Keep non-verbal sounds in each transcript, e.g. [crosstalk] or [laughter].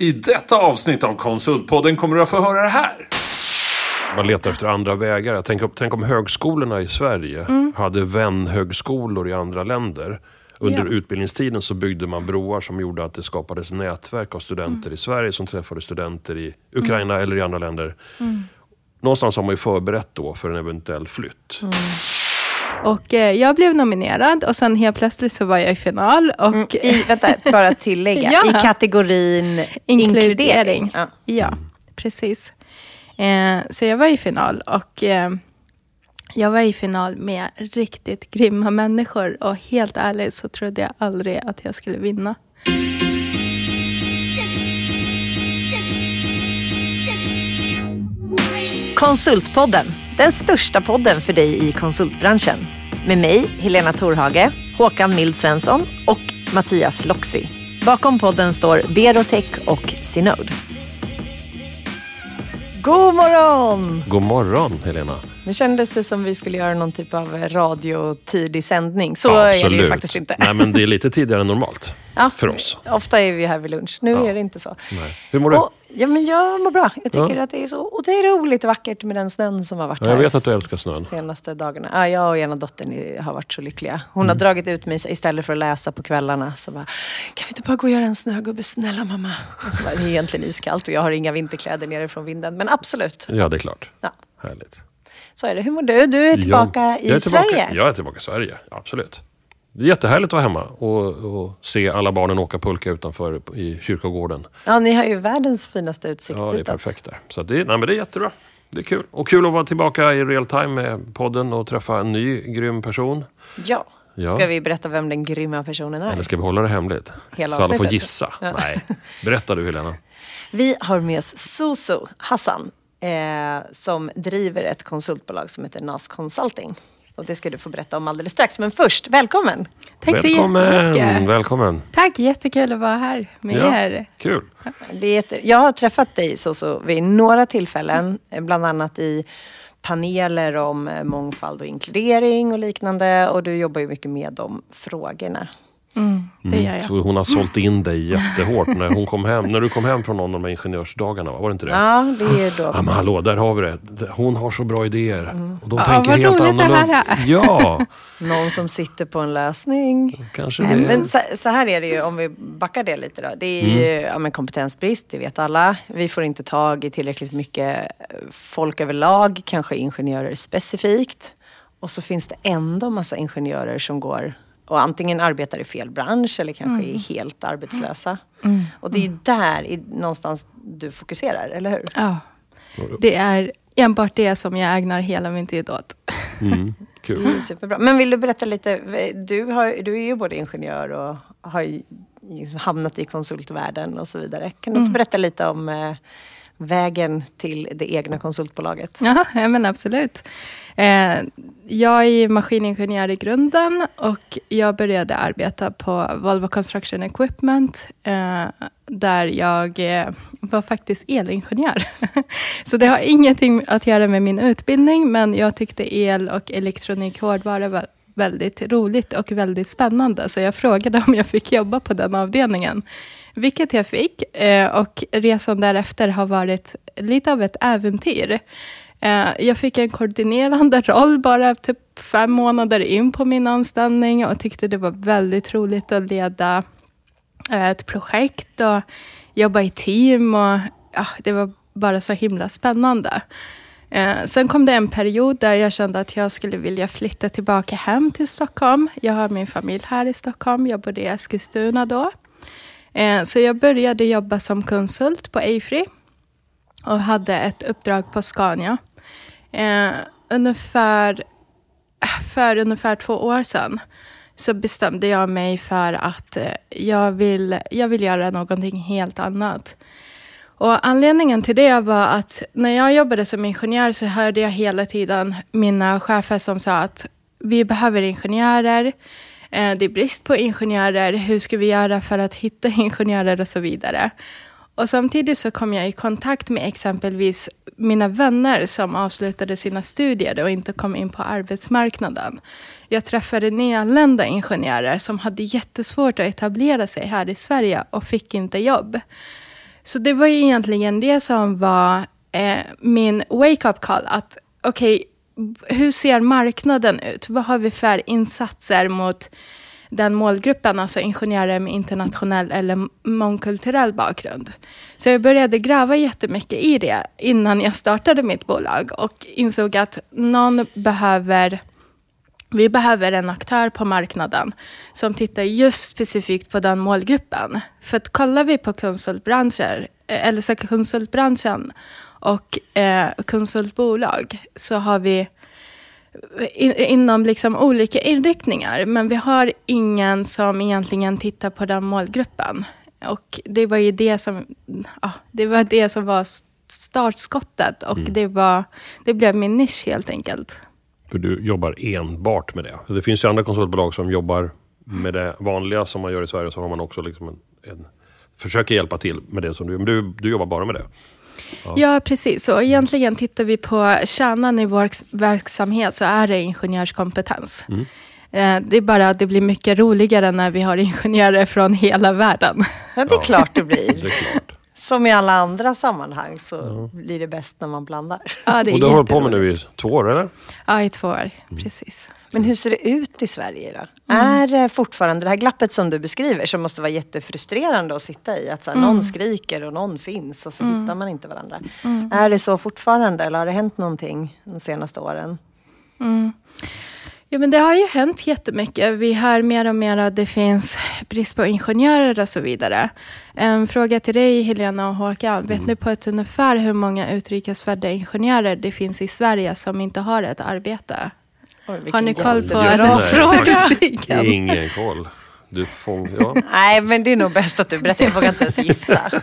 I detta avsnitt av Konsultpodden kommer du att få höra det här. Man letar efter andra vägar. Tänk om, tänk om högskolorna i Sverige Mm. hade vänhögskolor i andra länder. Under Ja. utbildningstiden så byggde man broar som gjorde att det skapades nätverk av studenter Mm. i Sverige som träffade studenter i Ukraina eller i andra länder. Mm. Någonstans har man ju förberett då för en eventuell flytt. Och eh, jag blev nominerad och sen helt plötsligt så var jag i final. Och Mm, I, vänta, bara tillägga. [laughs] Ja. I kategorin Inkludering. inkludering. Ja. Ja, precis. Eh, så jag var i final och eh, jag var i final med riktigt grymma människor och helt ärligt så trodde jag aldrig att jag skulle vinna. Konsultpodden, den största podden för dig i konsultbranschen. Med mig, Helena Torhage, Håkan Mild Svensson och Mattias Loxi. Bakom podden står Berotech och Synode. God morgon! God morgon Helena. Nu kändes det som vi skulle göra någon typ av radiotidig sändning. Så är det ju faktiskt inte. Nej men det är lite tidigare än normalt. Ja, för oss. Ofta är vi här vid lunch. Nu Ja. är det inte så. Nej. Hur mår du? Och, ja, men jag mår bra. Jag tycker Ja. att det är så otroligt vackert med den snön som har varit Ja, jag här vet att du älskar snön. senaste dagarna. Ja, jag och ena dottern är- har varit så lyckliga. Hon har Mm. dragit ut mig istället för att läsa på kvällarna. Så bara, kan vi inte bara gå och göra en snögubbe, snälla mamma? Och så bara, det är egentligen iskallt och jag har inga vinterkläder nere från vinden. Men absolut, Ja, det är klart. Ja. Härligt. Så är det. Hur mår du? Du är tillbaka Jag- i jag är tillbaka, Sverige. Jag är tillbaka i Sverige, absolut. Det är jättehärligt att vara hemma och, och se alla barnen åka pulka utanför i kyrkogården. Ja, ni har ju världens finaste utsikt Ja, det är perfekt där. Så det, nej, men det är jättebra. Det är kul. Och kul att vara tillbaka i real time med podden och träffa en ny grym person. Ja. Ja. Ska vi berätta vem den grymma personen är? Eller ska vi hålla det hemligt? Hela så alla får gissa. Ja. Nej. Berätta du Helena. [laughs] Vi har med oss Susu Hassan eh, som driver ett konsultbolag som heter NAS Consulting. Och det ska du få berätta om alldeles strax. Men först, välkommen! Tack så Välkommen! jättemycket. Välkommen! Tack, jättekul att vara här med Ja. er. Kul! Det. Jag har träffat dig Susu vid några tillfällen, eh, bland annat i paneler om eh, mångfald och inkludering och liknande. Och du jobbar ju mycket med de frågorna. Mm, det gör Mm, jag. så hon har sålt in dig jättehårt när, hon kom hem, när du kom hem från någon av de här ingenjörsdagarna. va? Var det inte det? Ja, det är då... Ja, men hallå, där har vi det. Hon har så bra idéer. Och de Ja, tänker vad helt roligt annorlunda. höra. [laughs] Ja, Någon som sitter på en lösning. kanske det. men så, så här är det ju, om vi backar det lite då. Det är ju ja, men kompetensbrist, det vet alla. Vi får inte tag i tillräckligt mycket folk överlag, kanske ingenjörer specifikt. Och så finns det ändå massa ingenjörer som går och antingen arbetar i fel bransch eller kanske är helt arbetslösa. Och det är ju där i, någonstans du fokuserar, eller hur? Ja. Det är enbart det som jag ägnar hela min tid åt. Mm, [laughs] Det kul. är superbra. Men vill du berätta lite, du, har, du är ju både ingenjör och har ju liksom hamnat i konsultvärlden och så vidare. Kan du inte berätta lite om eh, vägen till det egna konsultbolaget? Ja, men absolut. Eh, jag är maskiningenjör i grunden och jag började arbeta på Volvo Construction Equipment eh, där jag eh, var faktiskt elingenjör. [laughs] Så det har ingenting att göra med min utbildning, men jag tyckte el och elektronik hårdvara var väldigt roligt och väldigt spännande. Så jag frågade om jag fick jobba på den avdelningen. Vilket jag fick. Eh, och resan därefter har varit lite av ett äventyr. Eh, jag fick en koordinerande [laughs] roll bara typ fem månader in på min anställning och tyckte det var väldigt roligt att leda eh, ett projekt och jobba i team. Och, ja, det var bara så himla spännande. Eh, sen kom det en period där jag kände att jag skulle vilja flytta tillbaka hem till Stockholm. Jag har min familj här i Stockholm. Jag bodde i Eskilstuna då. Eh, så jag började jobba som konsult på Afry och hade ett uppdrag på Scania. Eh, ungefär, för ungefär två år sedan så bestämde jag mig för att eh, jag vill, jag vill göra någonting helt annat. Och anledningen till det var att när jag jobbade som ingenjör så hörde jag hela tiden mina chefer som sa att vi behöver ingenjörer. Eh, det är brist på ingenjörer. Hur ska vi göra för att hitta [laughs] ingenjörer och så vidare. Och samtidigt så kom jag i kontakt med exempelvis mina vänner som avslutade sina studier och inte kom in på arbetsmarknaden. Jag träffade nyanlända ingenjörer som hade jättesvårt att etablera sig här i Sverige och fick inte jobb. Så det var ju egentligen det som var eh, min wake-up call. Att okej, okay, hur ser marknaden ut? Vad har vi för insatser mot den målgruppen, alltså ingenjörer med internationell eller mångkulturell bakgrund. Så jag började gräva jättemycket i det innan jag startade mitt bolag och insåg att någon behöver vi behöver en aktör på marknaden som tittar just specifikt på den målgruppen. För att kollar vi på konsultbranscher, eh, eller konsultbranschen och eh, konsultbolag så har vi in, inom liksom olika inriktningar. Men vi har ingen som egentligen tittar på den målgruppen. Och det var ju det som, ja, det var, det som var startskottet. Och mm. det, var, det blev min nisch helt enkelt. För du jobbar enbart med det. Det finns ju andra konsultbolag som jobbar med det vanliga som man gör i Sverige. Så har man också liksom en, en försöker hjälpa till med det som du, men du, du jobbar bara med det. Ja. ja, precis. Och egentligen tittar vi på kärnan i vår verksamhet så är det ingenjörskompetens. Mm. Eh, det är bara att det blir mycket roligare när vi har ingenjörer från hela världen. Ja, det är klart det blir. [laughs] det klart. Som i alla andra sammanhang så ja. blir det bäst när man blandar. Ja, det är Och du har hållit på med nu i två år, eller? Ja, i två år. Mm. Precis. Men hur ser det ut i Sverige då? Mm. Är det fortfarande det här glappet som du beskriver som måste vara jättefrustrerande att sitta i? Att så här, mm. någon skriker och någon finns och så mm. hittar man inte varandra. Mm. Är det så fortfarande eller har det hänt någonting de senaste åren? Mm. Ja, men det har ju hänt jättemycket. Vi hör mer och mer att det finns brist på ingenjörer och så vidare. En fråga till dig, Helena och Håkan. Vet ni på ett ungefär hur många utrikesfödda ingenjörer det finns i Sverige som inte har ett arbete? Oj, Har ni koll på den frågan? Ingen koll. Du fång, ja. Nej, men det är nog bäst att du berättar. Jag vågar inte ens gissa. [laughs]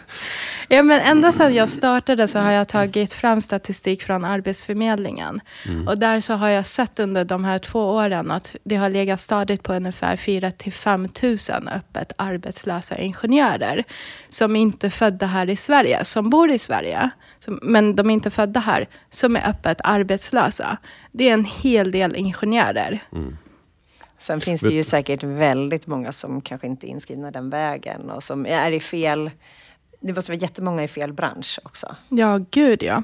Ja, men ända sedan jag startade så har jag tagit fram statistik från Arbetsförmedlingen. Mm. Och där så har jag sett under de här två åren att det har legat stadigt på ungefär 4 till 5 000 öppet arbetslösa ingenjörer. Som inte är födda här i Sverige, som bor i Sverige. Som, men de är inte födda här, som är öppet arbetslösa. Det är en hel del ingenjörer. Mm. Sen finns det ju säkert väldigt många som kanske inte är inskrivna den vägen och som är i fel det måste vara jättemånga i fel bransch också. Ja, gud ja.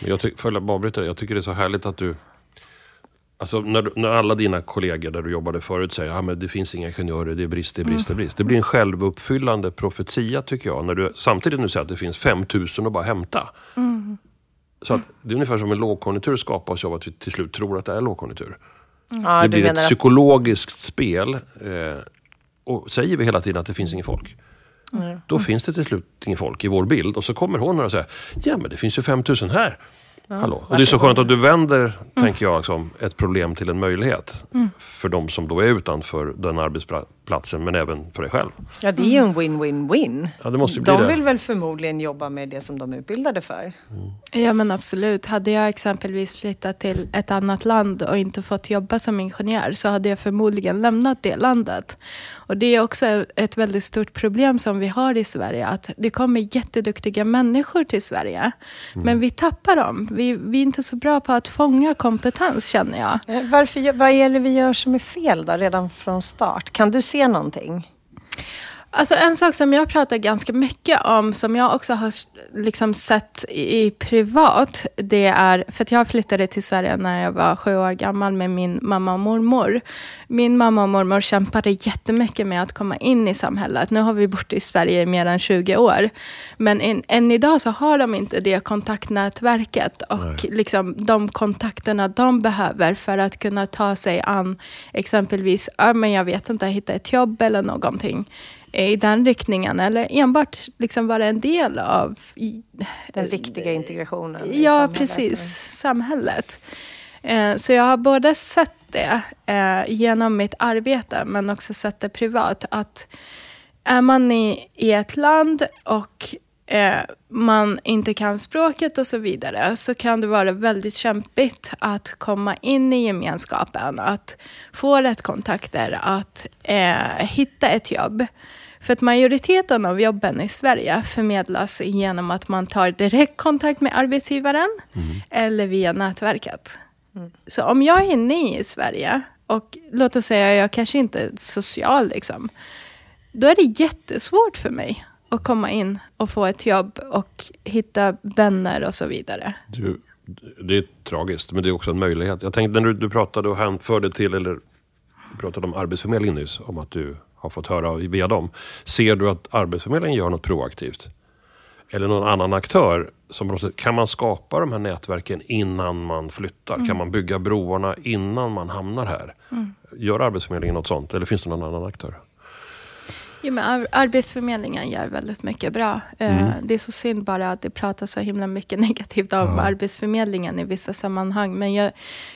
Jag tycker, avbryta, jag tycker det är så härligt att du Alltså när, när alla dina kollegor där du jobbade förut säger att ah, det finns inga ingenjörer, det är brist, det är brist, det är brist. Det blir en självuppfyllande profetia tycker jag. När du samtidigt nu säger att det finns 5000 att bara hämta. Mm. Så att, det är ungefär som en lågkonjunktur skapas av att vi till slut tror att det är lågkonjunktur. Mm. Det ja, blir ett psykologiskt spel. Eh, och säger vi hela tiden att det finns inget folk. Mm. Då finns det till slut inget folk i vår bild. Och så kommer hon och säger, ja men det finns ju 5000 här. Ja, Hallå. Och det är så skönt att du vänder, mm. tänker jag, liksom, ett problem till en möjlighet. Mm. För de som då är utanför den arbetsplatsen, men även för dig själv. Ja, det är ju en win-win-win. Ja, det måste bli de det. vill väl förmodligen jobba med det som de är utbildade för. Mm. Ja, men absolut. Hade jag exempelvis flyttat till ett annat land och inte fått jobba som ingenjör, så hade jag förmodligen lämnat det landet. Och det är också ett väldigt stort problem som vi har i Sverige, att det kommer jätteduktiga människor till Sverige, mm. men vi tappar dem. Vi, vi är inte så bra på att fånga kompetens, känner jag. Eh, varför, vad är det vi gör som är fel då, redan från start? Kan du se någonting? Alltså en sak som jag pratar ganska mycket om, som jag också har liksom sett i privat, det är, för att jag flyttade till Sverige när jag var sju år gammal med min mamma och mormor. Min mamma och mormor kämpade jättemycket med att komma in i samhället. Nu har vi bott i Sverige i mer än 20 år. Men in, än idag så har de inte det kontaktnätverket och liksom de kontakterna de behöver för att kunna ta sig an exempelvis, ja, men jag vet inte, hitta ett jobb eller någonting i den riktningen. Eller enbart liksom vara en del av... I, den riktiga integrationen Ja, samhället. precis. Samhället. Eh, så jag har både sett det eh, genom mitt arbete, men också sett det privat. Att är man i, i ett land och eh, man inte kan språket och så vidare, så kan det vara väldigt kämpigt att komma in i gemenskapen, att få rätt kontakter, att eh, hitta ett jobb. För att majoriteten av jobben i Sverige förmedlas genom att man tar direktkontakt med arbetsgivaren mm. eller via nätverket. Mm. Så om jag är inne i Sverige och låt oss säga jag kanske inte är social, liksom, då är det jättesvårt för mig att komma in och få ett jobb och hitta vänner och så vidare. Du, det är tragiskt, men det är också en möjlighet. Jag tänkte när du, du pratade och hänförde till, eller du pratade om Arbetsförmedlingen nyss, om att du har fått höra via dem. Ser du att Arbetsförmedlingen gör något proaktivt? Eller någon annan aktör? Som, kan man skapa de här nätverken innan man flyttar? Mm. Kan man bygga broarna innan man hamnar här? Mm. Gör Arbetsförmedlingen något sånt? Eller finns det någon annan aktör? Jo, men Arbetsförmedlingen gör väldigt mycket bra. Eh, mm. Det är så synd bara att det pratas så himla mycket [laughs] negativt om ja. Arbetsförmedlingen i vissa sammanhang. Men jag,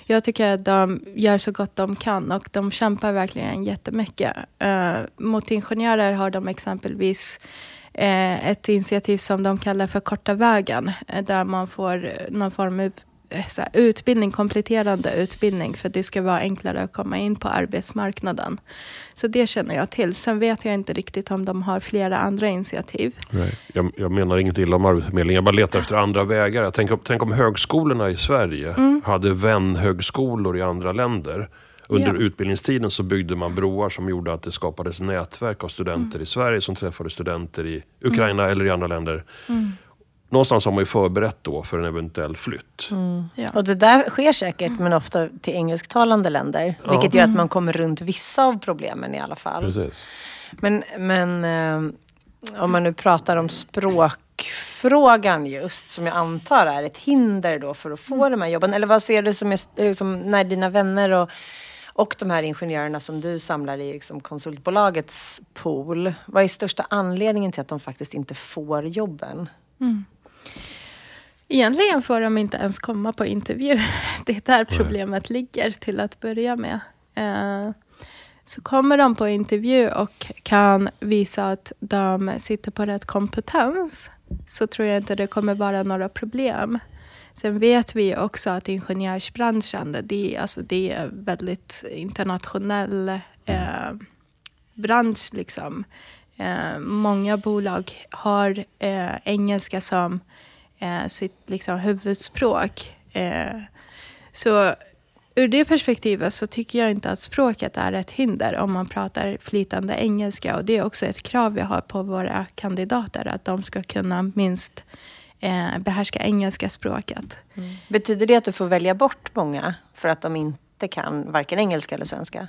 jag tycker att de gör så gott de kan och de kämpar verkligen jättemycket. Uh, mot ingenjörer har de exempelvis uh, ett initiativ som de kallar för Korta vägen. Där man får någon form av här, utbildning, kompletterande utbildning för det ska vara enklare att komma in på arbetsmarknaden. Så det känner jag till. Sen vet jag inte riktigt om de har flera andra initiativ. Nej, jag, jag menar inget illa om Arbetsförmedlingen. Jag bara letar efter andra vägar. Jag tänk, tänk om högskolorna i Sverige mm. hade vänhögskolor i andra länder. Under ja. utbildningstiden så byggde man broar som gjorde att det skapades nätverk av studenter mm. i Sverige som träffade studenter i Ukraina mm. eller i andra länder. Mm någonstans har man ju förberett då för en eventuell flytt. Mm. Ja. Och det där sker säkert, men ofta till engelsktalande länder. Ja. Vilket gör att man kommer runt vissa av problemen i alla fall. Precis. Men, men eh, om man nu pratar om språkfrågan just, som jag antar är ett hinder då för att få mm. de här jobben. Eller vad ser du som, är, liksom, när dina vänner och och de här ingenjörerna som du samlar i liksom konsultbolagets pool. Vad är största anledningen till att de faktiskt inte får jobben? Mm. Egentligen får de inte ens komma på intervju. [laughs] Det är där problemet ligger till att börja med. Eh, så kommer de på intervju och kan visa att de sitter på rätt kompetens så tror jag inte det kommer vara några problem. Sen vet vi också att ingenjörsbranschen det, alltså det är väldigt internationell eh, bransch. Liksom. Eh, många bolag har eh, engelska som eh, sitt liksom, huvudspråk. Eh, så ur det perspektivet så tycker jag inte att språket är ett hinder om man pratar flytande engelska. Och det är också ett krav vi har på våra kandidater, att de ska kunna minst eh, behärska engelska språket. Mm. Betyder det att du får välja bort många för att de inte kan varken engelska eller svenska?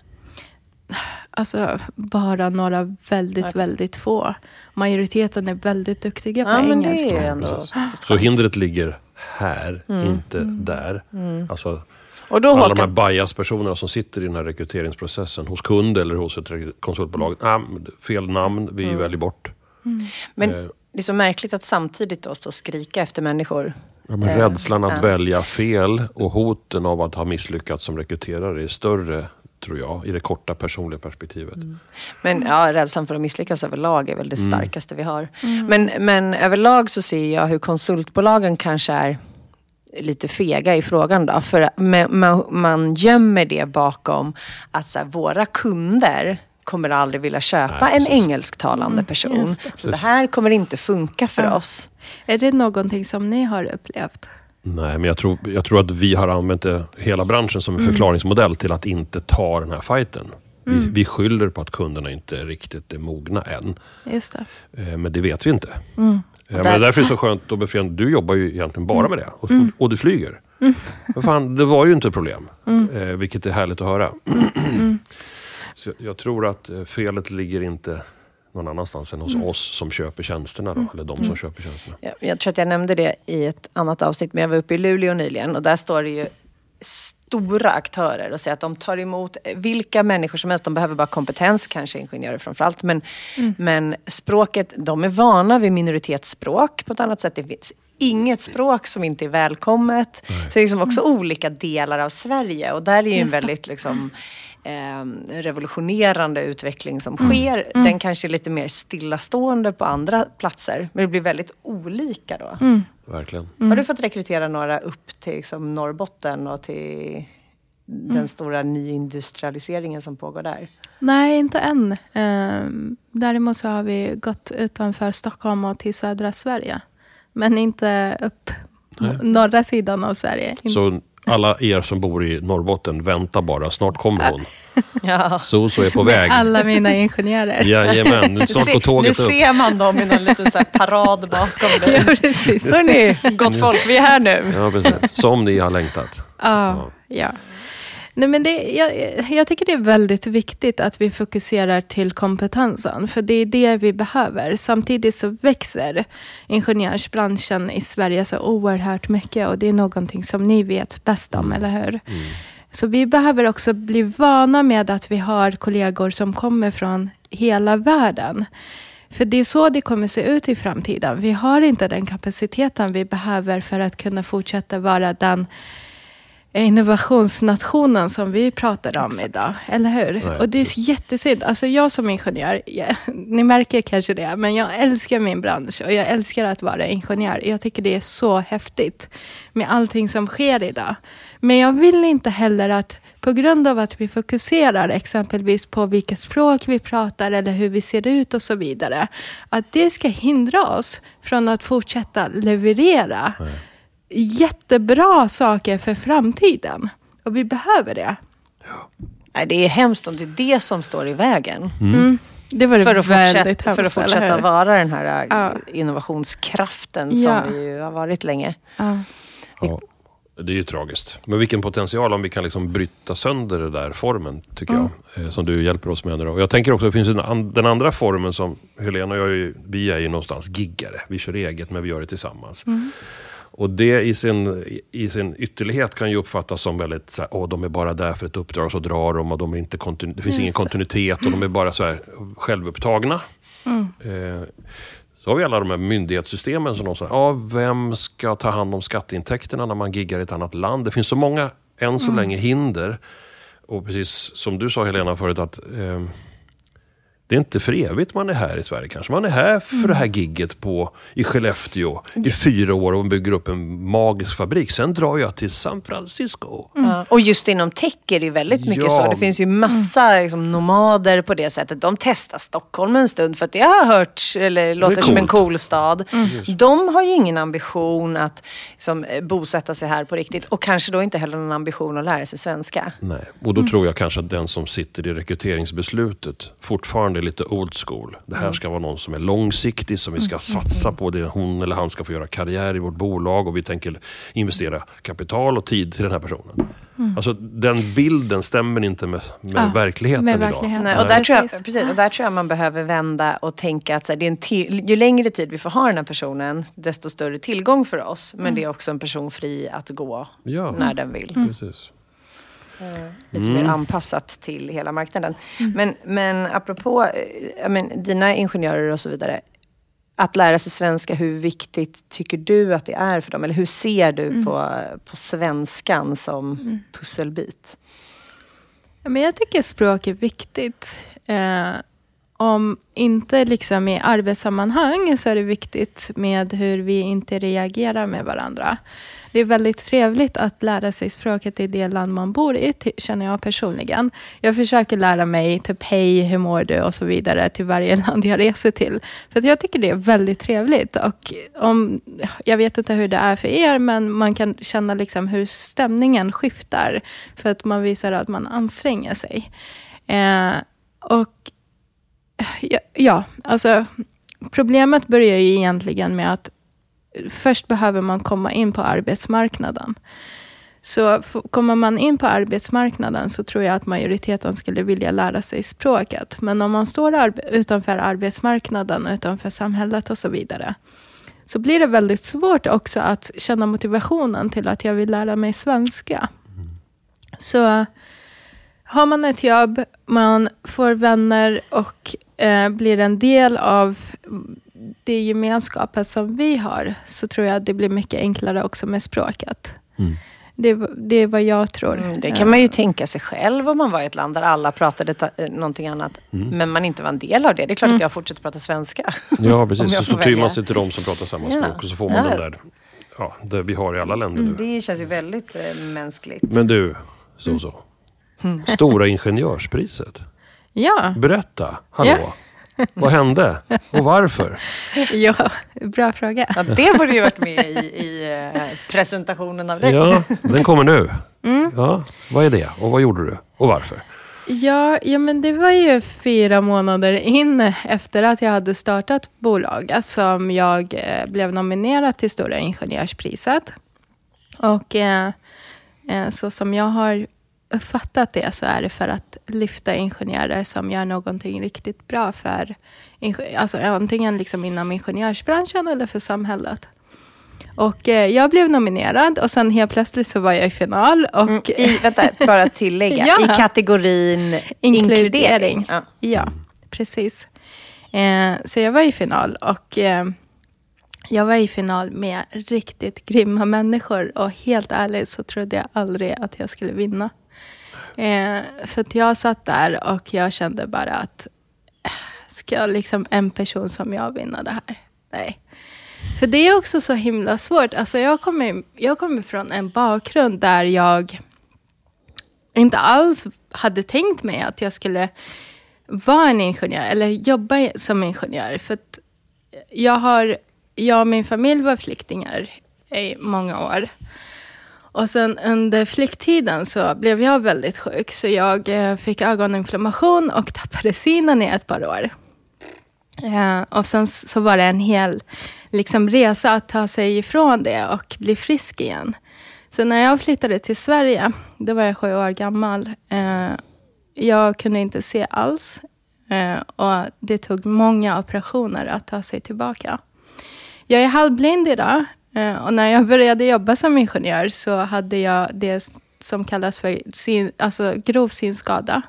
Alltså bara några väldigt, okay. väldigt få. Majoriteten är väldigt duktiga på ja, engelska. Men det är ändå Så hindret ligger här, mm. inte mm. där. Mm. Alltså, och då alla de här bias-personerna som sitter i den här rekryteringsprocessen hos kund eller hos ett konsultbolag. Ah, fel namn, vi mm. väljer bort. Mm. Men eh. det är så märkligt att samtidigt då stå och skrika efter människor. Ja, men rädslan att ja. välja fel och hoten av att ha misslyckats som rekryterare är större tror jag, i det korta personliga perspektivet. Mm. Men ja, rädslan för att misslyckas överlag är väl det mm. starkaste vi har. Mm. Men, men överlag så ser jag hur konsultbolagen kanske är lite fega i frågan då. För man, man gömmer det bakom att så här, våra kunder kommer aldrig vilja köpa Nej, en engelsktalande mm, person. Det. Så det här kommer inte funka för ja. oss. Är det någonting som ni har upplevt? Nej, men jag tror, jag tror att vi har använt det, hela branschen som en mm. förklaringsmodell till att inte ta den här fighten. Mm. Vi, vi skyller på att kunderna inte riktigt är mogna än. Just det. Eh, men det vet vi inte. Mm. Eh, men därför är det så skönt och befriande. Du jobbar ju egentligen bara med det. Och, mm. och du flyger. Mm. Fan, det var ju inte ett problem. Mm. Eh, vilket är härligt att höra. Mm. [clears throat] Så jag, jag tror att felet ligger inte någon annanstans än hos mm. oss som köper tjänsterna. Då, mm. Eller de som mm. köper tjänsterna. Ja, jag tror att jag nämnde det i ett annat avsnitt, men jag var uppe i Luleå nyligen och där står det ju stora aktörer och säger att de tar emot vilka människor som helst. De behöver bara kompetens, kanske ingenjörer framförallt. Men, mm. men språket, de är vana vid minoritetsspråk på ett annat sätt. Det finns inget språk som inte är välkommet. Nej. Så det är liksom också olika delar av Sverige och där är ju en väldigt liksom, eh, revolutionerande utveckling som mm. sker. Mm. Den kanske är lite mer stillastående på andra platser. Men det blir väldigt olika då. Mm. Verkligen. Har du fått rekrytera några upp till liksom, Norrbotten och till den mm. stora nyindustrialiseringen som pågår där? Nej, inte än. Eh, däremot så har vi gått utanför Stockholm och till södra Sverige. Men inte upp Nej. norra sidan av Sverige. Så alla er som bor i Norrbotten, vänta bara. Snart kommer hon. Ja. Så så är på väg. Alla mina ingenjörer. Jajamän, nu snart går nu tåget upp. ser man dem i någon liten så här parad bakom [laughs] Ja, dig. precis. Hörni, gott folk, vi är här nu. Ja, precis. Som ni har längtat. Ja, ja. Nej, men det, jag, jag tycker det är väldigt viktigt att vi fokuserar till kompetensen. För det är det vi behöver. Samtidigt så växer ingenjörsbranschen i Sverige så oerhört mycket. Och det är någonting som ni vet bäst om, eller hur? Så vi behöver också bli vana med att vi har kollegor som kommer från hela världen. För det är så det kommer se ut i framtiden. Vi har inte den kapaciteten vi behöver för att kunna fortsätta vara den innovationsnationen som vi pratar om idag. Eller hur? Nej, och det är jättesynd. Alltså jag som ingenjör, jag, ni märker kanske det, men jag älskar min bransch och jag älskar att vara ingenjör. Jag tycker det är så häftigt med allting som sker idag. Men jag vill inte heller att på grund av att vi fokuserar exempelvis på vilka språk vi pratar eller hur vi ser ut och så vidare. Att det ska hindra oss från att fortsätta leverera jättebra saker för framtiden. Och vi behöver det. Nej, det är hemskt om det är det som står i vägen. Mm. Det var För att väldigt fortsätta, för att hemskt, fortsätta vara den här äh, Ja. innovationskraften Ja. som vi ju har varit länge. Ja. Ja, det är ju tragiskt. Men vilken potential om vi kan liksom bryta sönder den där formen, tycker jag. eh, Som du hjälper oss med nu. Och jag tänker också, det finns den andra formen som Helena och jag, vi är ju någonstans giggare. Vi kör eget, men vi gör det tillsammans. Och det i sin, i sin ytterlighet kan ju uppfattas som väldigt så här, åh, de är bara där för ett uppdrag, så drar de och de är inte kontinu- det finns ingen Just det. kontinuitet och de är bara så här självupptagna. Eh, så har vi alla de här myndighetssystemen som de säger, ja, vem ska ta hand om skatteintäkterna när man giggar i ett annat land? Det finns så många, än så länge, hinder. Och precis som du sa Helena förut, att eh, det är inte för evigt man är här i Sverige kanske. Man är här för det här gigget på, i Skellefteå i fyra år och bygger upp en magisk fabrik. Sen drar jag till San Francisco. Ja. Och just inom tech är det väldigt mycket Ja. så. Det finns ju massa liksom, nomader på det sättet. De testar Stockholm en stund för att det har hört, eller låter som en cool stad. De har ju ingen ambition att liksom, eh, bosätta sig här på riktigt. Och kanske då inte heller någon ambition att lära sig svenska. Nej. Och då tror jag kanske att den som sitter i rekryteringsbeslutet fortfarande är lite old school. Det här ska vara någon som är långsiktig, som vi ska satsa på. Det hon eller han ska få göra karriär i vårt bolag och vi tänker investera kapital och tid till den här personen. Alltså den bilden stämmer inte med, med Ja, verkligen med idag. verkligheten. Nej, Ja, och, där tror jag, precis. och där tror jag man behöver vända och tänka att så här, det är en till, ju längre tid vi får ha den här personen, desto större tillgång för oss. Men det är också en person fri att gå Ja. när den vill. Precis. Lite mer anpassat till hela marknaden. Men, men apropå eh, jag men, dina ingenjörer och så vidare. Att lära sig svenska, hur viktigt tycker du att det är för dem? Eller hur ser du på, på svenskan som pusselbit? Ja, Men jag tycker språk är viktigt. Eh, om inte liksom i arbetssammanhang så är det viktigt med hur vi inte reagerar med varandra. Det är väldigt trevligt att lära sig språket i det land man bor i, känner jag personligen. Jag försöker lära mig typ hej, hur mår du och så vidare till varje [laughs] land jag reser till. För att jag tycker det är väldigt trevligt. Och om, jag vet inte hur det är för er, men man kan känna liksom hur stämningen skiftar. För att man visar att man anstränger sig. Eh, och ja, ja, alltså problemet börjar ju egentligen med att först behöver man komma in på arbetsmarknaden. Så kommer man in på arbetsmarknaden så tror jag att majoriteten skulle vilja lära sig språket. Men om man står arbe- utanför arbetsmarknaden, utanför samhället och så vidare, så blir det väldigt svårt också att känna motivationen till att jag vill lära mig svenska. Så har man ett jobb, man får vänner och eh, blir en del av det gemenskapet som vi har, så tror jag att det blir mycket enklare också med språket. Mm. Det, är- det är vad jag tror. Mm, det kan man ju tänka sig själv om man var i ett land där alla pratade ta- eh, någonting annat. Men man inte var en del av det. Det är klart att jag fortsätter prata svenska. Ja, [laughs] precis. Så, tyr man sig till de som pratar samma Ja. språk och så får man Ja. den där, ja, det vi har i alla länder nu. Det känns ju väldigt eh, mänskligt. Men du, så så. Stora Ingenjörspriset. Ja, Berätta, hallå. Ja. [laughs] Vad hände? Och varför? Ja, bra fråga. Ja, det borde ju varit med i, i eh, presentationen av dig. Ja, den kommer nu. Ja, vad är det? Och vad gjorde du? Och varför? Ja, ja, men det var ju fyra månader in efter att jag hade startat bolaget som jag eh, blev nominerad till Stora Ingenjörspriset. Och eh, eh, så som jag har uppfattat det så är det för att lyfta ingenjörer som gör någonting riktigt bra för alltså antingen liksom inom ingenjörsbranschen eller för samhället. Och eh, jag blev nominerad och sen helt plötsligt så var jag i final. Och, Mm, I, vänta, [laughs] bara tillägga. Ja. I kategorin Inkludering. inkludering. Ja. Ja, precis. Eh, så jag var i final och eh, jag var i final med riktigt grymma människor och helt ärligt så trodde jag aldrig att jag skulle vinna. Eh, för att jag satt där och jag kände bara att eh, ska liksom en person som jag vinna det här? Nej. För det är också så himla svårt. Alltså jag kommer, jag kommer från en bakgrund där jag inte alls hade tänkt mig att jag skulle vara en ingenjör eller jobba som ingenjör. För att jag, har, jag och min familj var flyktingar i många år. Och sen under flykttiden så blev jag väldigt sjuk. Så jag eh, fick ögoninflammation och tappade synen i ett par år. Eh, och sen så var det en hel liksom, resa att ta sig ifrån det och bli frisk igen. Så när jag flyttade till Sverige, då var jag sju år gammal. Eh, jag kunde inte se alls. Och det tog många operationer att ta sig tillbaka. Jag är halvblind idag. Eh, och när jag började jobba som ingenjör så hade jag det som kallas för sin, alltså grov synskada.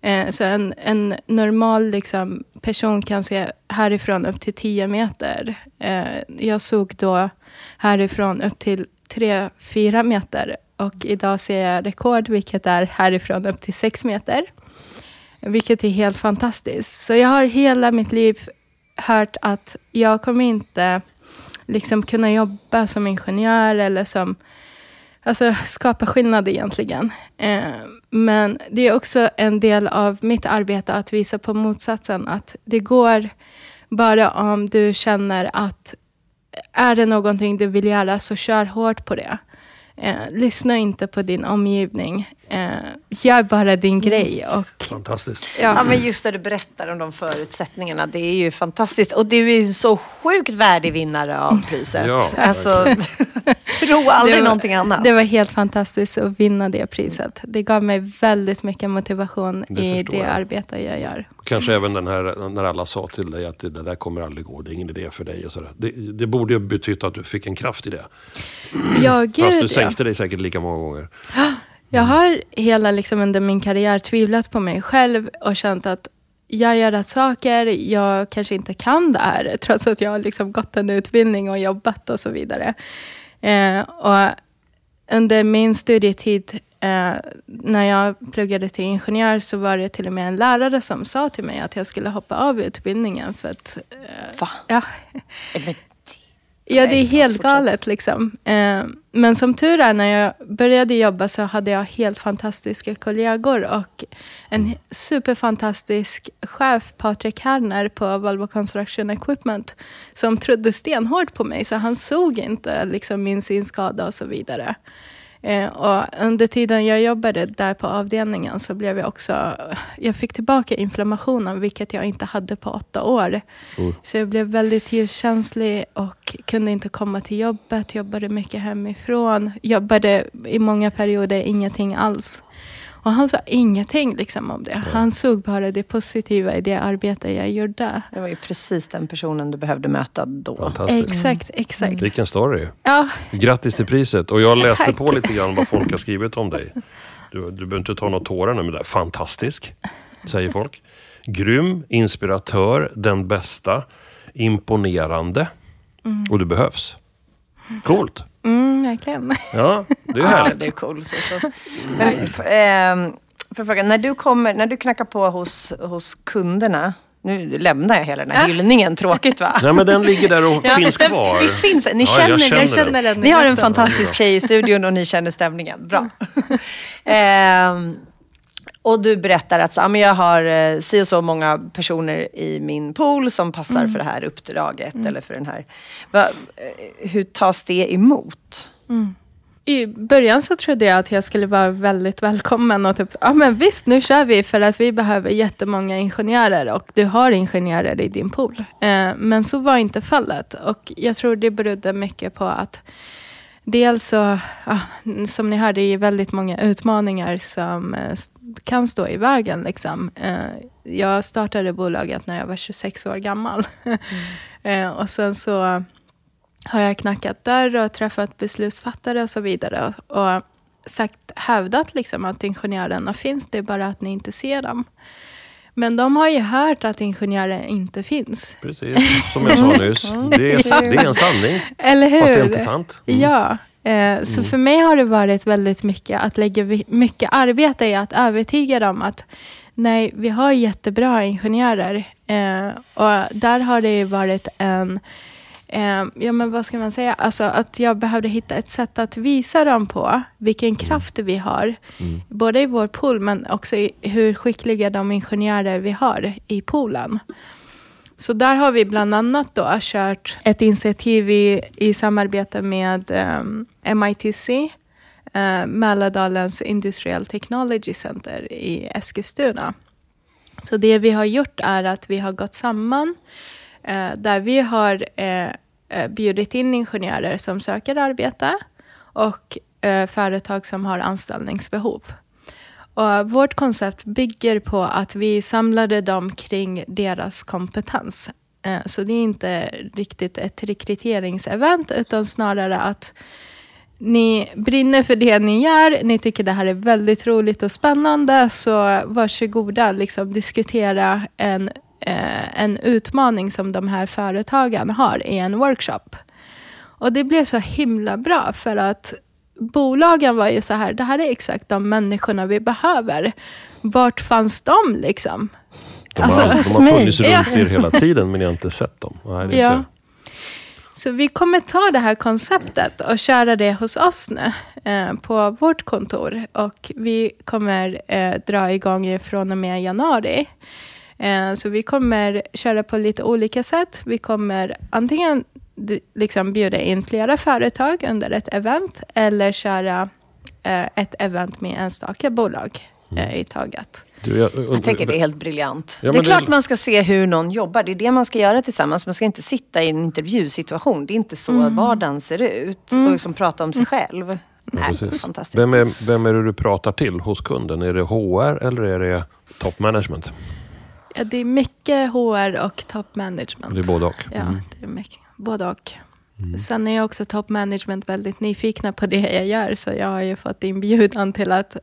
Eh, så en, en normal liksom, person kan se härifrån upp till 10 meter. Eh, jag såg då härifrån upp till 3-4 meter. Och idag ser jag rekord, vilket är härifrån upp till 6 meter. Vilket är helt fantastiskt. Så jag har hela mitt liv hört att jag kommer inte liksom kunna jobba som ingenjör eller som Alltså skapa skillnad egentligen. Eh, men det är också en del av mitt arbete att visa på motsatsen. Att det går bara om du känner att är det någonting du vill göra så kör hårt på det. Eh, lyssna inte på din omgivning. Eh, gör bara din grej. Och, Fantastiskt. Ja, ja, men just när du berättar om de förutsättningarna, det är ju fantastiskt. Och du är ju så sjukt värdig vinnare av priset. Ja, alltså, [laughs] tro aldrig Det var- någonting annat. det var helt fantastiskt att vinna det priset. Det gav mig väldigt mycket motivation Det i det jag. arbete jag gör. Kanske även den här, när alla sa till dig att det där kommer aldrig gå, det är ingen idé för dig. Och sådär. Det, det borde ju betytt att du fick en kraft i det. Ja, Fast gud du ja. sänkte dig säkert lika många gånger. Jag har hela liksom under min karriär tvivlat på mig själv och känt att jag gör rätt saker, jag kanske inte kan det här, [laughs] trots att jag har liksom gått en utbildning och jobbat och så vidare. Eh, och under min studietid, eh, när jag pluggade till ingenjör, så var det till och med en lärare som sa till mig att jag skulle hoppa av utbildningen. För att, eh, Va? ja, Men, Ja, det är helt galet liksom. Eh, men som tur är, när jag började jobba så hade jag helt fantastiska kollegor och en superfantastisk chef, Patrik Herner på Volvo Construction Equipment, som trodde stenhårt på mig, så han såg inte liksom, min synskada och så vidare. Eh, och under tiden jag jobbade där på avdelningen så blev jag också, jag fick tillbaka inflammationen, vilket jag inte hade på åtta år. Mm. Så jag blev väldigt ljuskänslig och kunde inte komma till jobbet, jobbade mycket hemifrån, jobbade i många perioder ingenting alls. Och han sa ingenting liksom om det. Han såg bara det positiva i det arbete jag gjorde. det var ju precis den personen du behövde möta då. Fantastiskt. Exakt, exakt. Vilken story. Ja, Grattis till priset. Och jag läste Tack. på lite grann vad folk har skrivit om dig. Du, du behöver inte ta några tårar nu, men det är fantastisk, säger folk. Grym, inspiratör, den bästa, imponerande. Och du behövs. Coolt. mm, verkligen. Ja, det är [laughs] Ja, härligt. det är coolt. Så, så. Men, f- ehm, för fråga, när du, kommer, när du knackar på hos, hos kunderna, nu lämnar jag hela den här hyllningen, tråkigt va? Nej, men den ligger där och [laughs] Ja, finns den- kvar. Visst finns den? Ni Ja, känner, jag känner känner den i Ni har en fantastisk tjej i studion och ni känner stämningen. Bra. [laughs] Ehm, Och du berättar att så, men jag har eh, si och så många personer i min pool som passar mm. för det här uppdraget mm. eller för den här. Va, eh, hur tas det emot? Mm. I början så trodde jag att jag skulle vara väldigt välkommen och typ, ja men visst nu kör vi för att vi behöver jättemånga ingenjörer och du har ingenjörer i din pool. Eh, men så var inte fallet och jag tror det berodde mycket på att dels så, ja, som ni hörde, det är väldigt många utmaningar som eh, kan stå i vägen. Liksom. Eh, jag startade bolaget när jag var 26 år gammal. [laughs] Mm. Eh, och sen så har jag knackat dörr och träffat beslutsfattare och så vidare. Och sagt, hävdat liksom att ingenjörerna finns, det är bara att ni inte ser dem. Men de har ju hört att ingenjörer inte finns. Precis, som jag sa [laughs] nyss. Det är, det är en sanning. Eller hur? Fast det är inte sant. Mm. Ja. Eh, så mm. för mig har det varit väldigt mycket att lägga mycket arbete i att övertyga dem att nej, vi har jättebra ingenjörer. Eh, och där har det varit en eh, ja men vad ska man säga, alltså att jag behövde hitta ett sätt att visa dem på vilken mm. kraft vi har. Mm. Både i vår pool men också i hur skickliga de ingenjörer vi har i poolen. Så där har vi bland annat då kört ett initiativ i, i samarbete med ehm, MITC, eh, Mälardalens Industrial Technology Center i Eskilstuna. Så det vi har gjort är att vi har gått samman uh, där vi har uh, Eh, bjudit in ingenjörer som söker arbete och eh, företag som har anställningsbehov. Och vårt koncept bygger på att vi samlade dem kring deras kompetens. Eh, så det är inte riktigt ett rekryteringsevent, utan snarare att ni brinner för det ni gör, ni tycker det här är väldigt roligt och spännande, så varsågoda, liksom diskutera en, eh, en utmaning som de här företagen har i en workshop. Och det blev så himla bra, för att bolagen var ju så här, det här är exakt de människorna vi behöver. Vart fanns de liksom? De har, alltså, de har funnits runt ja. er hela tiden, men ni har inte sett dem. Nej, ja. Så. så vi kommer ta det här konceptet och köra det hos oss nu eh, på vårt kontor. Och vi kommer eh, dra igång från och med januari. Eh, så vi kommer köra på lite olika sätt. Vi kommer antingen liksom bjuda in flera företag under ett event eller köra eh, ett event med enstaka bolag eh, mm. i taget. Du, jag, och, jag tänker det är helt briljant. Ja, det är klart det... man ska se hur någon jobbar. Det är det man ska göra tillsammans. Man ska inte sitta i en intervjusituation. Det är inte så mm. vardagen ser ut. Mm. Och liksom prata om sig mm. själv. Ja, Nej, fantastiskt. Vem är, vem är det du pratar till hos kunden? Är det HR eller är det top management? Ja, det är mycket HR och top management. Det är både och? Ja, mm. det är mycket både och. Mm. Sen är jag också top management väldigt nyfikna på det jag gör, så jag har ju fått inbjudan till att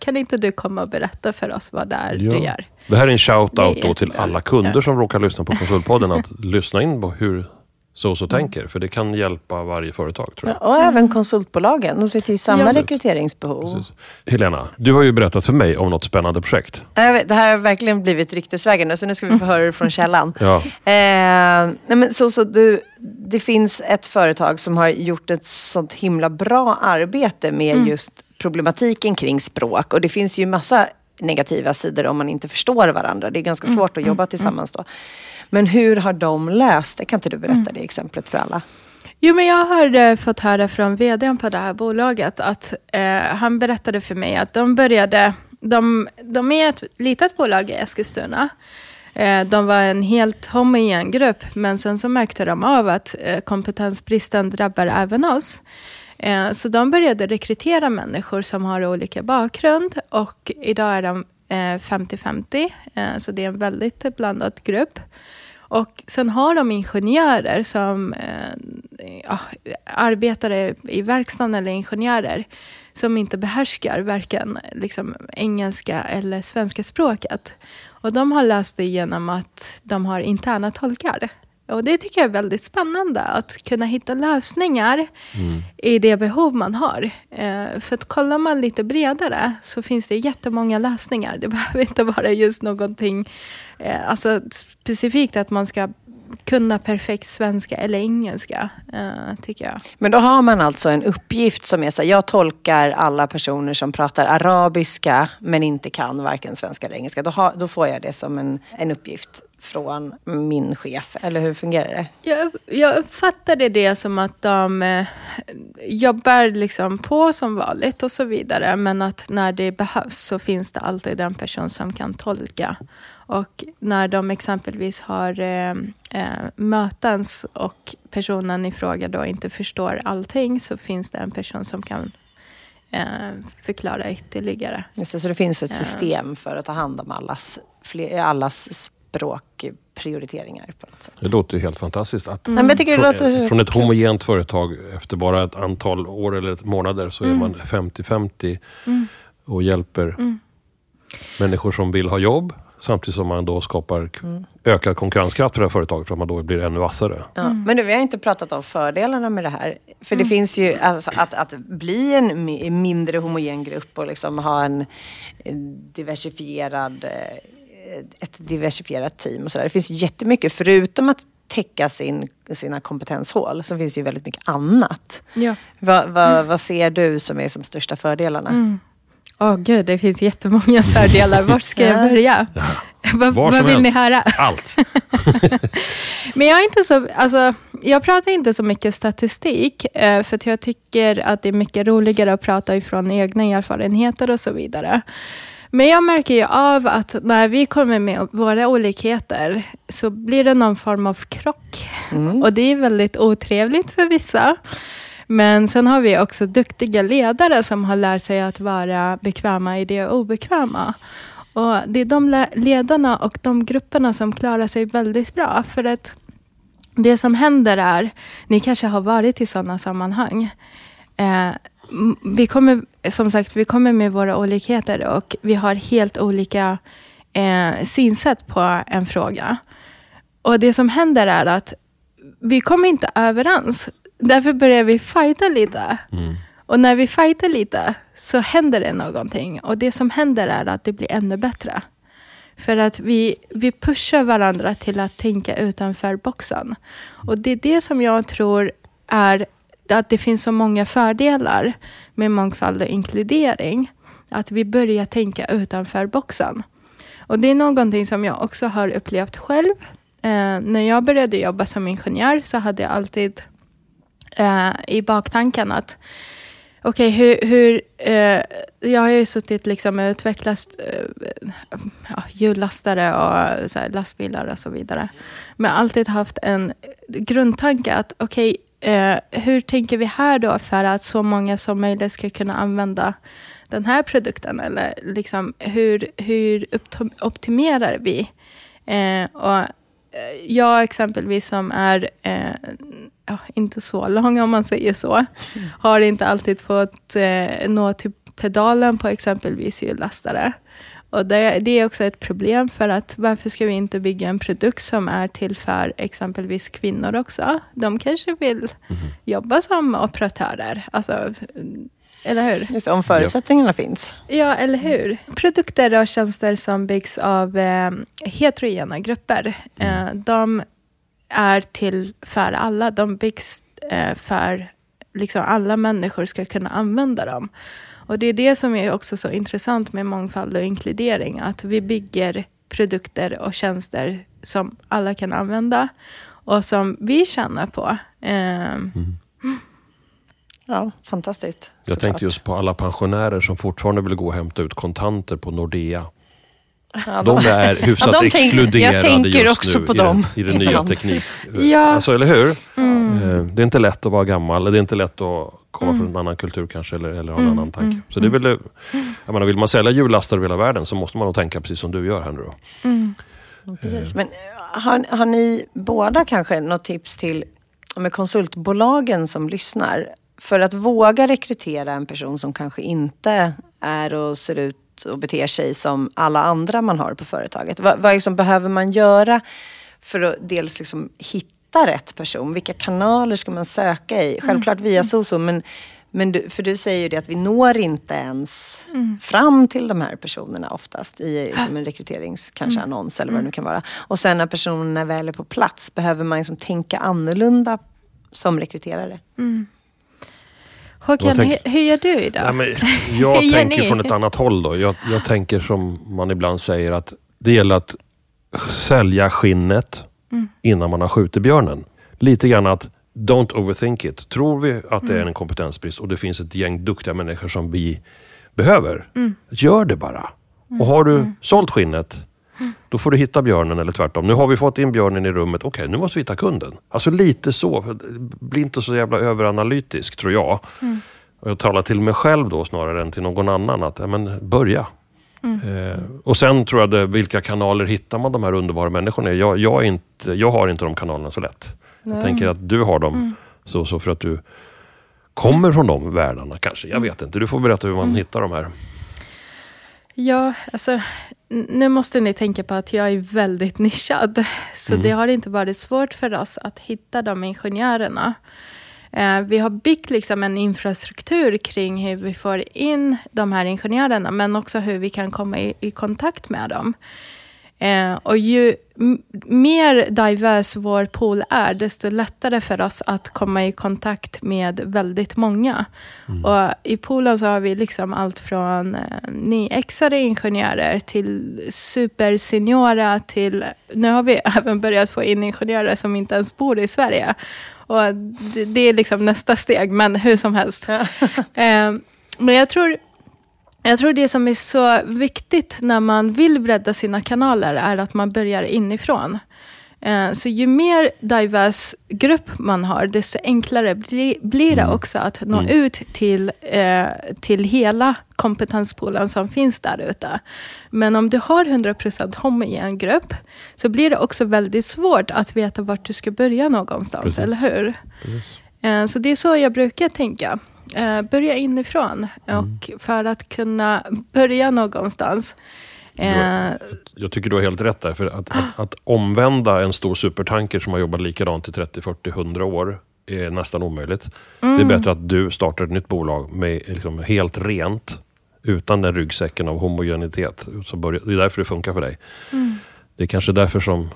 kan inte du komma och berätta för oss vad det är ja. du gör? Det här är en shout-out då till alla kunder ja. som råkar lyssna på Konsultpodden, att [laughs] lyssna in på hur så så tänker. För det kan hjälpa varje företag. tror jag. Ja, och även konsultbolagen. De sitter i samma ja. rekryteringsbehov. Precis. Helena, du har ju berättat för mig om något spännande projekt. Vet, det här har verkligen blivit ryktesvägen så nu ska vi få höra det från [laughs] källan. ja. eh, nej men så, så du, det finns ett företag som har gjort ett sånt himla bra arbete med mm. just problematiken kring språk. Och det finns ju massa negativa sidor om man inte förstår varandra. Det är ganska mm. svårt att jobba mm. tillsammans då. Men hur har de löst det? Kan inte du berätta mm. det exemplet för alla? Jo, men jag har fått höra från vdn på det här bolaget att eh, han berättade för mig att de började, de, de är ett litet bolag i Eskilstuna. Eh, de var en helt homogen grupp, men sen så märkte de av att eh, kompetensbristen drabbar även oss. Eh, så de började rekrytera människor som har olika bakgrund och idag är de Eh, 50-50, eh, så det är en väldigt blandad grupp. Och sen har de ingenjörer som eh, ja, arbetare i verkstaden eller ingenjörer som inte behärskar varken liksom, engelska eller svenska språket. Och de har löst det genom att de har interna tolkar. Och det tycker jag är väldigt spännande, att kunna hitta lösningar mm. i det behov man har. Eh, för att kollar man lite bredare så finns det jättemånga lösningar. Det [laughs] behöver inte vara just någonting eh, alltså specifikt att man ska kunna perfekt svenska eller engelska, uh, tycker jag. Men då har man alltså en uppgift som är så här, jag tolkar alla personer som pratar arabiska men inte kan varken svenska eller engelska. Då, har, då får jag det som en, en uppgift från min chef, eller hur fungerar det? Jag, jag uppfattade det som att de eh, jobbar liksom på som vanligt och så vidare, men att när det behövs så finns det alltid en person som kan tolka. Och när de exempelvis har eh, eh, mötens och personen i fråga då inte förstår allting, så finns det en person som kan eh, förklara ytterligare. Just det, så det finns ett system för att ta hand om allas, fler, allas språkprioriteringar på något sätt. Det låter ju helt fantastiskt. Att Mm. Men jag tycker det från, låter från ett homogent företag efter bara ett antal år eller månader så Mm. är man 50-50 och hjälper människor som vill ha jobb samtidigt som man då skapar Mm. ökad konkurrenskraft för det här företaget för att man då blir ännu vassare. Ja. Men nu, vi har inte pratat om fördelarna med det här. För det finns ju, alltså, att, att bli en mi- mindre homogen grupp och liksom ha en eh, diversifierad, eh, ett diversifierat team och sådär. Det finns jättemycket, förutom att täcka sin, sina kompetenshål, så finns det ju väldigt mycket annat. Ja. Vad, vad, vad ser du som är som största fördelarna? Åh gud, det finns jättemånga [laughs] fördelar. Var ska jag Ja. börja? [laughs] Vad, Var vad som vill ni helst. höra? Allt! [laughs] Men jag är inte så, alltså, jag pratar inte så mycket statistik, eh, för att jag tycker att det är mycket roligare att prata ifrån egna erfarenheter och så vidare. Men jag märker ju av att när vi kommer med våra olikheter, så blir det någon form av krock. Och det är väldigt otrevligt för vissa. Men sen har vi också duktiga ledare som har lärt sig att vara bekväma i det obekväma. Och det är de le- ledarna och de grupperna som klarar sig väldigt bra. För att det som händer är, ni kanske har varit i sådana sammanhang. Eh, vi kommer, som sagt, vi kommer med våra olikheter och vi har helt olika eh, synsätt på en fråga. Och det som händer är att vi kommer inte överens. Därför börjar vi fighta lite. Och när vi fightar lite så händer det någonting. Och det som händer är att det blir ännu bättre. För att vi, vi pushar varandra till att tänka utanför boxen. Och det är det som jag tror är att det finns så många fördelar med mångfald och inkludering. Att vi börjar tänka utanför boxen. Och det är någonting som jag också har upplevt själv. Eh, när jag började jobba som ingenjör så hade jag alltid eh, i baktanken att okej, hur, hur eh, jag har ju suttit liksom och utvecklat eh, ja, hjullastare och så här, lastbilar och så vidare. Men alltid haft en grundtanke att okej, eh, hur tänker vi här då för att så många som möjligt ska kunna använda den här produkten? Eller liksom, hur, hur optimerar vi? Eh, och eh, jag exempelvis som är eh, inte så lång om man säger så, har inte alltid fått eh, nå till pedalen på exempelvis hjullastare. Och det, det är också ett problem för att varför ska vi inte bygga en produkt som är till för exempelvis kvinnor också? De kanske vill jobba som operatörer. Alltså, eller hur? Just om förutsättningarna finns. Ja, eller hur? Produkter och tjänster som byggs av eh, heterogena grupper, eh, de är till för alla. De byggs eh, för liksom alla människor ska kunna använda dem. Och det är det som är också så intressant med mångfald och inkludering, att vi bygger produkter och tjänster som alla kan använda och som vi tjänar på. Eh, Ja, fantastiskt. Jag tänkte just på alla pensionärer som fortfarande vill gå och hämta ut kontanter på Nordea. Ja, De är hyfsat [laughs] Ja, de tänk- exkluderade jag tänker just också nu på i, dem den, i den nya ibland. teknik. Ja. Alltså, eller hur? Eh, Det är inte lätt att vara gammal. Det är inte lätt att komma från en annan kultur kanske, eller, eller ha en annan tanke. Så det är väl, jag menar, vill man sälja hjullastare över hela världen så måste man nog tänka precis som du gör här nu. Då. Precis. Men eh, har, har ni båda kanske något tips till med konsultbolagen som lyssnar? För att våga rekrytera en person som kanske inte är och ser ut och beter sig som alla andra man har på företaget. Vad, vad liksom behöver man göra för att dels liksom hitta rätt person? Vilka kanaler ska man söka i? Självklart via SOSO men Men du, för du säger ju det att vi når inte ens fram till de här personerna oftast i liksom en rekryterings kanske annons eller vad det nu kan vara. Och sen när personerna väl är på plats behöver man liksom tänka annorlunda som rekryterare. Håkan, Vad tänk- hur, hur gör du idag? Nej, men [laughs] jag tänker ni? från ett annat håll. Då. Jag, jag tänker som man ibland säger att det gäller att sälja skinnet Mm. innan man har skjutit björnen. Lite grann att don't overthink it. Tror vi att det är Mm. en kompetensbrist och det finns ett gäng duktiga människor som vi behöver. Mm. Gör det bara. Och har du sålt skinnet då får du hitta björnen eller tvärtom. Nu har vi fått in björnen i rummet. Okej, nu måste vi hitta kunden. Alltså lite så. Bli inte så jävla överanalytisk tror jag. Och jag talar till mig själv då snarare än till någon annan. att ja, men, Börja. Eh, och sen tror jag det, vilka kanaler hittar man de här underbara människorna jag, jag, inte, jag har inte de kanalerna så lätt. Jag tänker att du har dem så, så för att du kommer från de världarna kanske. Jag vet inte. Du får berätta hur man hittar de här. Ja, alltså, nu måste ni tänka på att jag är väldigt nischad. Så det har inte varit svårt för oss att hitta de ingenjörerna. Eh, vi har byggt liksom en infrastruktur kring hur vi får in de här ingenjörerna, men också hur vi kan komma i, i kontakt med dem. Eh, och ju mer divers vår pool är, desto lättare för oss att komma i kontakt med väldigt många. Och i poolen så har vi liksom allt från eh, nyexade ingenjörer till superseniora till... Nu har vi [laughs] även börjat få in ingenjörer som inte ens bor i Sverige. Och det, det är liksom nästa steg, men hur som helst. [laughs] eh, men jag tror jag tror det som är så viktigt när man vill bredda sina kanaler är att man börjar inifrån. Eh, Så ju mer divers grupp man har, desto enklare bli, blir det också att nå ut till, eh, till hela kompetenspoolen som finns där ute. Men om du har 100% homogen grupp, så blir det också väldigt svårt att veta vart du ska börja någonstans, Precis. eller hur? Eh, Så det är så jag brukar tänka. Eh, Börja inifrån. Och för att kunna börja någonstans. eh, Jag tycker du har helt rätt där. För att, att, att omvända en stor supertanker som har jobbat likadant i 30, 40, 100 år är nästan omöjligt. Det är bättre att du startar ett nytt bolag med liksom helt rent. Utan den ryggsäcken av homogenitet. Så börjar, det är därför det funkar för dig. Det är kanske därför som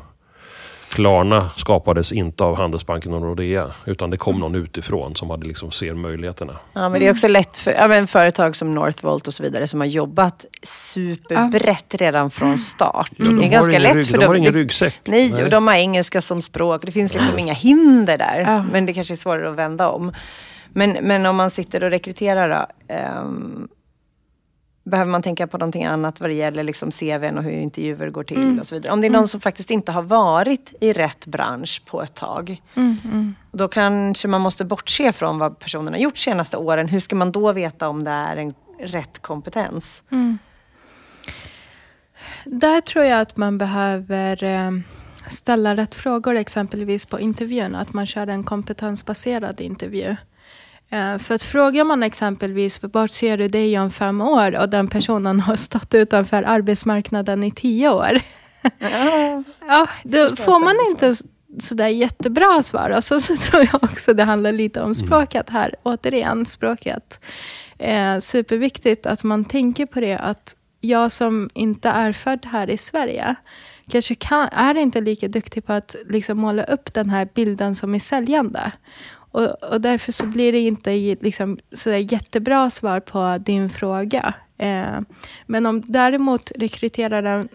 Klarna skapades inte av Handelsbanken och Nordea. Utan det kom någon utifrån som hade liksom ser möjligheterna. Ja, men det är också lätt för ja, men företag som Northvolt och så vidare som har jobbat superbrett redan från start. Ja, de det är ganska ingen lätt rygg- för de dem. har ingen ryggsäck. Nej, Nej. och de har engelska som språk. Det finns liksom inga hinder där. Ja. Men det kanske är svårare att vända om. Men, men om man sitter och rekryterar då, ehm, behöver man tänka på någonting annat vad det gäller liksom CVn och hur intervjuer går till och så vidare. Om det är någon som faktiskt inte har varit i rätt bransch på ett tag. Då kanske man måste bortse från vad personen har gjort senaste åren. Hur ska man då veta om det är en rätt kompetens? Där tror jag att man behöver eh, ställa rätt frågor, exempelvis på intervjun. Att man kör en kompetensbaserad intervju. Eh, För att frågar man exempelvis, vart ser du dig om fem år? Och den personen [laughs] har stått utanför arbetsmarknaden i tio år. [laughs] Ja, då förstår får man inte sådär jättebra svar. Och så, så tror jag också det handlar lite om språket här. Återigen, språket. Eh, superviktigt att man tänker på det att jag som inte är född här i Sverige kanske kan, är inte lika duktig på att liksom måla upp den här bilden som är säljande. Och, och därför så blir det inte liksom sådär jättebra svar på din fråga. Eh, men om däremot rekryteraren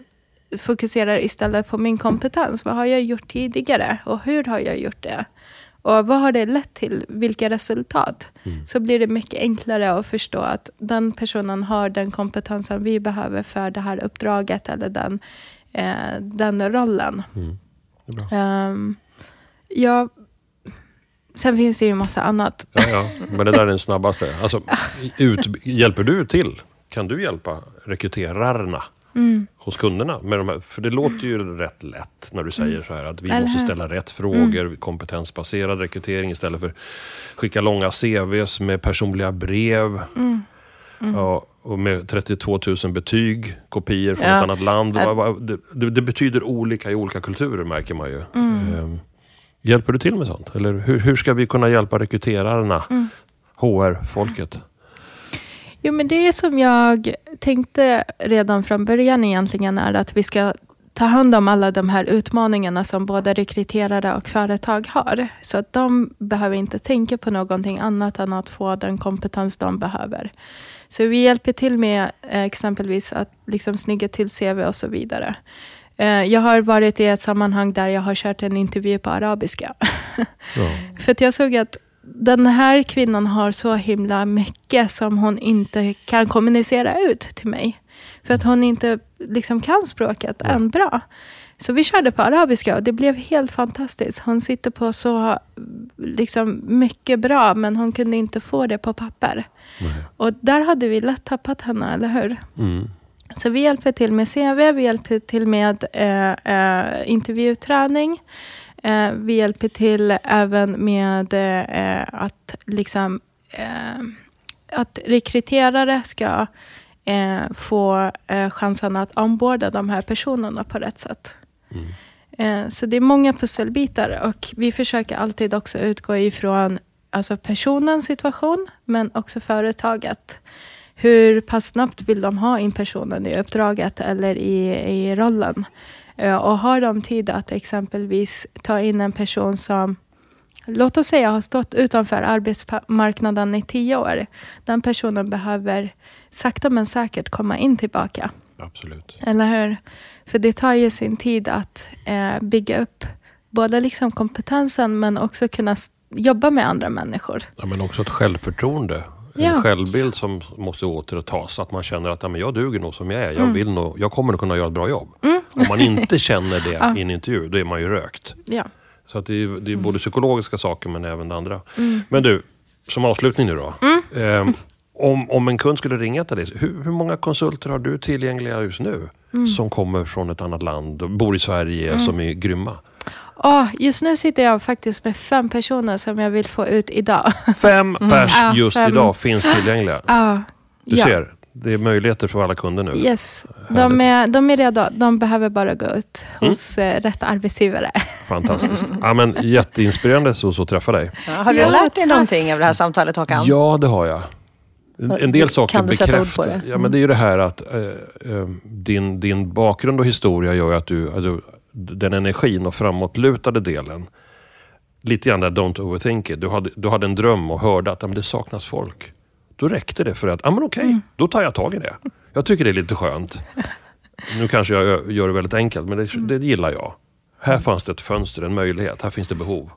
fokuserar istället på min kompetens. Vad har jag gjort tidigare och hur har jag gjort det? Och vad har det lett till? Vilka resultat? Så blir det mycket enklare att förstå att den personen har den kompetensen vi behöver för det här uppdraget eller den, eh, den rollen. Det är bra. Sen finns det ju massa annat. Ja, ja. Men det där är den snabbaste. Alltså, ut, hjälper du till? Kan du hjälpa rekryterarna hos kunderna? Med de här, för det låter ju rätt lätt när du säger så här att vi Eller måste ställa rätt frågor, kompetensbaserad rekrytering istället för skicka långa CVs med personliga brev. Ja, och med 32 000 betyg, kopior från Ja. ett annat land. Det, det, det betyder olika i olika kulturer märker man ju. Ehm, Hjälper du till med sånt? Eller hur, hur ska vi kunna hjälpa rekryterarna HR-folket? Jo, men det som jag tänkte redan från början egentligen är att vi ska ta hand om alla de här utmaningarna som både rekryterare och företag har. Så att de behöver inte tänka på någonting annat än att få den kompetens de behöver. Så vi hjälper till med eh, exempelvis att liksom snygga till CV och så vidare. Eh, jag har varit i ett sammanhang där jag har kört en intervju på arabiska. [laughs] Ja. För att jag såg att den här kvinnan har så himla mycket som hon inte kan kommunicera ut till mig. För att hon inte liksom kan språket Ja. än bra. Så vi körde på arabiska och det blev helt fantastiskt. Hon sitter på så liksom, mycket bra, men hon kunde inte få det på papper. Nej. Och där hade vi lätt tappat henne, eller hur? Mm. Så vi hjälper till med CV, vi hjälper till med eh, eh, intervjuträning. Eh, vi hjälper till även med eh, att, liksom, eh, att rekryterare ska eh, få chansen att omborda de här personerna på rätt sätt. Mm. Så det är många pusselbitar och vi försöker alltid också utgå ifrån alltså personens situation, men också företaget. Hur pass snabbt vill de ha in personen i uppdraget eller i, i rollen? Eh, Och har de tid att exempelvis ta in en person som, låt oss säga har stått utanför arbetsmarknaden i tio år. Den personen behöver sakta men säkert komma in tillbaka. Absolut. Eller hur? För det tar ju sin tid att eh, bygga upp både liksom kompetensen men också kunna jobba med andra människor. Ja, men också ett självförtroende. En Ja. självbild som måste återtas. Att man känner att ja, men jag duger nog som jag är. Jag, Mm. vill nog, jag kommer nog kunna göra ett bra jobb. Om man inte känner det [laughs] Ja. i en intervju, då är man ju rökt. Ja. Så att det är, det är både psykologiska saker men även det andra. Mm. Men du, som avslutning nu då. Eh, om, om en kund skulle ringa till dig, hur, hur många konsulter har du tillgängliga just nu? Mm. Som kommer från ett annat land och bor i Sverige, som är grymma. Åh, just nu sitter jag faktiskt med fem personer som jag vill få ut idag. [laughs] Fem pers Ja, just fem. idag finns tillgängliga. Ja, Du ja. ser, det är möjligheter för alla kunder nu. Yes. De är, de är redo. De behöver bara gå ut Mm. hos eh, rätt arbetsgivare. [laughs] Fantastiskt. Ja, men, jätteinspirerande så, så träffa dig. Ja, har du Ja, lärt dig någonting av det här samtalet Håkan? Ja, det har jag. En, del saker Kan du sätta ord på bekräftar. det? Mm. Ja, men det är ju det här att eh, eh, din, din bakgrund och historia gör ju att du, att du, den energin och framåtlutade delen, lite grann där don't overthink it. Du hade, du hade en dröm och hörde att men det saknas folk. Då räckte det för att, ja men okej, Mm. då tar jag tag i det. Jag tycker det är lite skönt. [laughs] Nu kanske jag gör det väldigt enkelt, men Mm. det, det gillar jag. Här fanns det ett fönster, en möjlighet. Här finns det behov.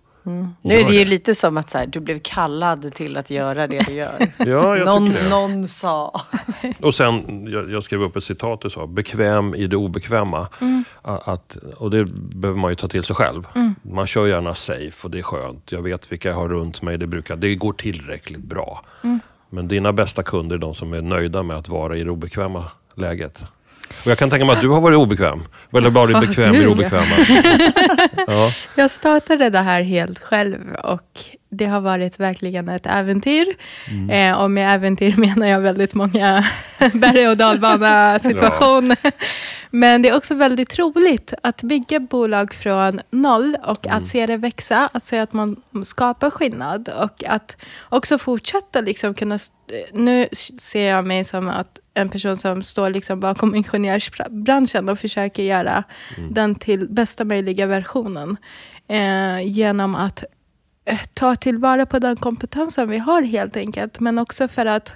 Nu är det ju det. lite som att så här, du blev kallad till att göra det du gör. [laughs] Ja, någon, någon sa. [laughs] Och sen, jag, jag skrev upp ett citat du sa, bekväm i det obekväma. A- Att, och det behöver man ju ta till sig själv. Man kör gärna safe och det är skönt. Jag vet vilka jag har runt mig. Det, brukar, det går tillräckligt bra. Men dina bästa kunder är de som är nöjda med att vara i det obekväma läget. Och jag kan tänka mig att du har varit obekväm. Eller varit bekväm i det obekväma. Ja, [laughs] Jag startade det här helt själv och det har varit verkligen ett äventyr. Mm. Eh, och med äventyr [laughs] menar jag väldigt många [laughs] berg och dalbana [laughs] situation. Men det är också väldigt roligt att bygga bolag från noll och Mm. att se det växa, att se att man skapar skillnad och att också fortsätta liksom kunna... st- Nu ser jag mig som att en person som står liksom bakom ingenjörsbranschen och försöker göra den till bästa möjliga versionen eh, genom att eh, ta tillvara på den kompetensen vi har helt enkelt, men också för att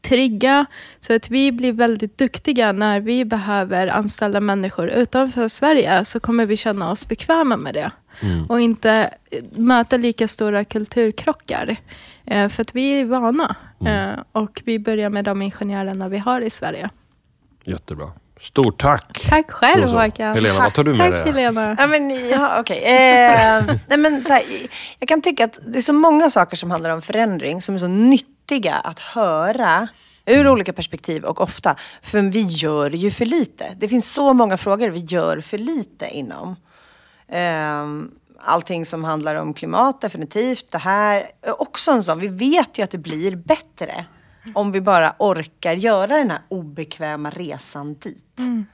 trigga så att vi blir väldigt duktiga när vi behöver anställa människor utanför Sverige så kommer vi känna oss bekväma med det och inte eh, möta lika stora kulturkrockar. Eh, för att vi är vana eh, och vi börjar med de ingenjörerna vi har i Sverige. jättebra. Stort tack! Tack själv. Håkan. Helena, vad tar du med Tack dig? Helena. Ja, men, ja, okej. Eh, nej, men, så här, jag kan tycka att det är så många saker som handlar om förändring som är så nyttiga att höra ur olika perspektiv och ofta. För vi gör ju för lite. Det finns så många frågor vi gör för lite inom. Ehm, allting som handlar om klimat, definitivt. Det här är också en sån. Vi vet ju att det blir bättre om vi bara orkar göra den här obekväma resan dit.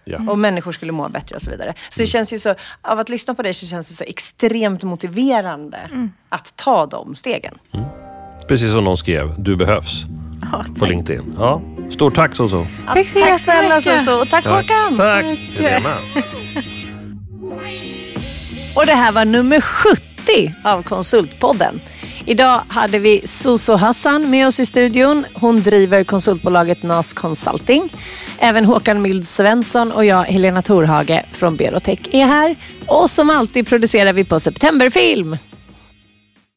Ja. Och människor skulle må bättre och så vidare. Så det känns ju så, av att lyssna på dig så känns det så extremt motiverande att ta de stegen. Precis som någon skrev, du behövs Ja, på tack. LinkedIn. Ja. Stort tack Soso. Tack så Tack snälla. Soso och tack, Håkan. Tack. Och det här var nummer 70 av Konsultpodden. Idag hade vi Soso Hassan med oss i studion. Hon driver konsultbolaget NAS Consulting. Även Håkan Mild Svensson och jag, Helena Torhage från Berotech, är här. Och som alltid producerar vi på Septemberfilm.